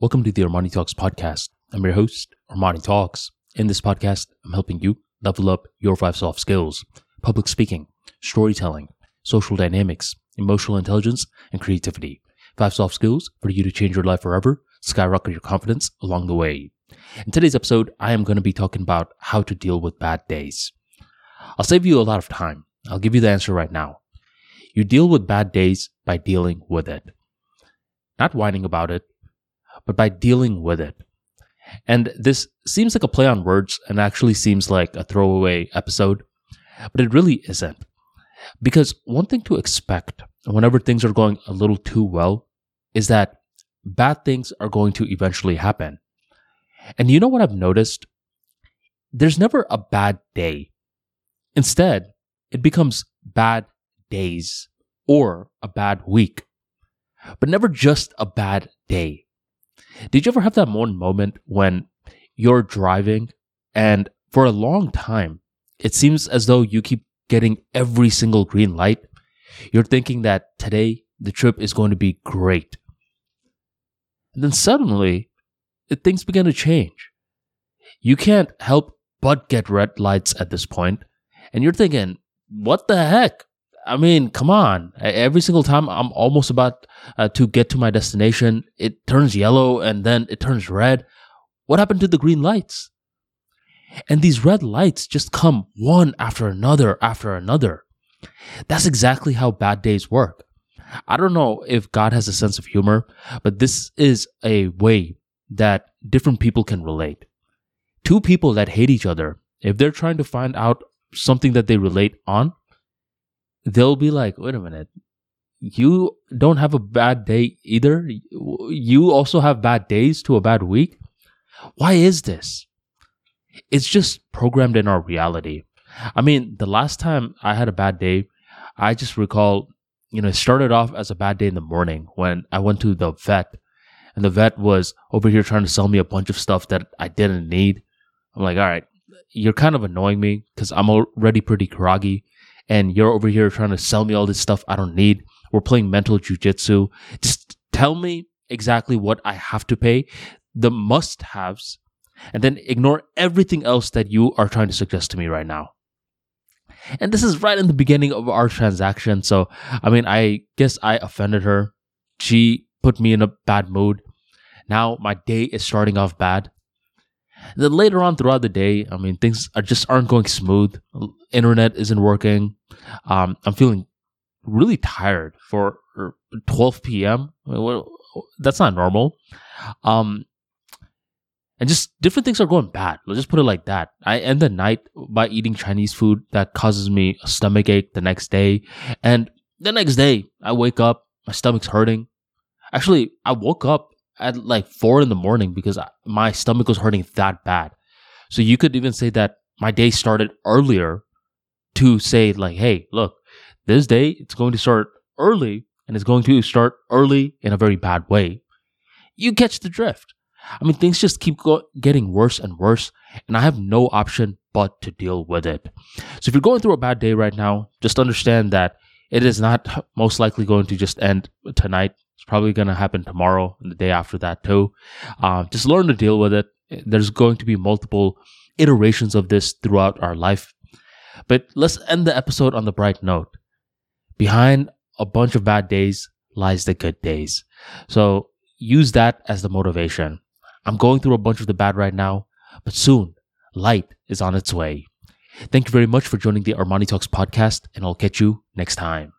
Welcome to the Armani Talks podcast. I'm your host, Armani Talks. In this podcast, I'm helping you level up your five soft skills public speaking, storytelling, social dynamics, emotional intelligence, and creativity. Five soft skills for you to change your life forever, skyrocket your confidence along the way. In today's episode, I am going to be talking about how to deal with bad days. I'll save you a lot of time. I'll give you the answer right now. You deal with bad days by dealing with it. Not whining about it, but by dealing with it. And this seems like a play on words and actually seems like a throwaway episode, but it really isn't. Because one thing to expect whenever things are going a little too well is that bad things are going to eventually happen. And you know what I've noticed? There's never a bad day. Instead, it becomes bad days or a bad week, but never just a bad day. Did you ever have that one moment when you're driving and for a long time, it seems as though you keep getting every single green light? You're thinking that today the trip is going to be great. And then suddenly, things begin to change. You can't help but get red lights at this point, and you're thinking, what the heck? I mean, come on. Every single time I'm almost about uh, to get to my destination, it turns yellow and then it turns red. What happened to the green lights? And these red lights just come one after another after another. That's exactly how bad days work. I don't know if God has a sense of humor, but this is a way that different people can relate. Two people that hate each other, if they're trying to find out something that they relate on, they'll be like, wait a minute, you don't have a bad day either. You also have bad days to a bad week. Why is this? It's just programmed in our reality. I mean, the last time I had a bad day, I just recall, you know, it started off as a bad day in the morning when I went to the vet and the vet was over here trying to sell me a bunch of stuff that I didn't need. I'm like, all right, you're kind of annoying me because I'm already pretty groggy and you're over here trying to sell me all this stuff I don't need. We're playing mental jujitsu. Just tell me exactly what I have to pay, the must haves, and then ignore everything else that you are trying to suggest to me right now. And this is right in the beginning of our transaction. So, I mean, I guess I offended her. She put me in a bad mood. Now my day is starting off bad. Then later on throughout the day, I mean, things are just aren't going smooth. Internet isn't working. Um, I'm feeling really tired for 12 p.m. That's not normal. Um, and just different things are going bad. Let's just put it like that. I end the night by eating Chinese food that causes me a stomach ache the next day. And the next day, I wake up, my stomach's hurting. Actually, I woke up at like four in the morning because my stomach was hurting that bad. So you could even say that my day started earlier to say like, hey, look, this day it's going to start early and it's going to start early in a very bad way. You catch the drift. I mean, things just keep go- getting worse and worse, and I have no option but to deal with it. So if you're going through a bad day right now, just understand that it is not most likely going to just end tonight. It's probably going to happen tomorrow and the day after that too. Uh, just learn to deal with it. There's going to be multiple iterations of this throughout our life. But let's end the episode on the bright note. Behind a bunch of bad days lies the good days. So use that as the motivation. I'm going through a bunch of the bad right now, but soon light is on its way. Thank you very much for joining the Armani Talks podcast, and I'll catch you next time.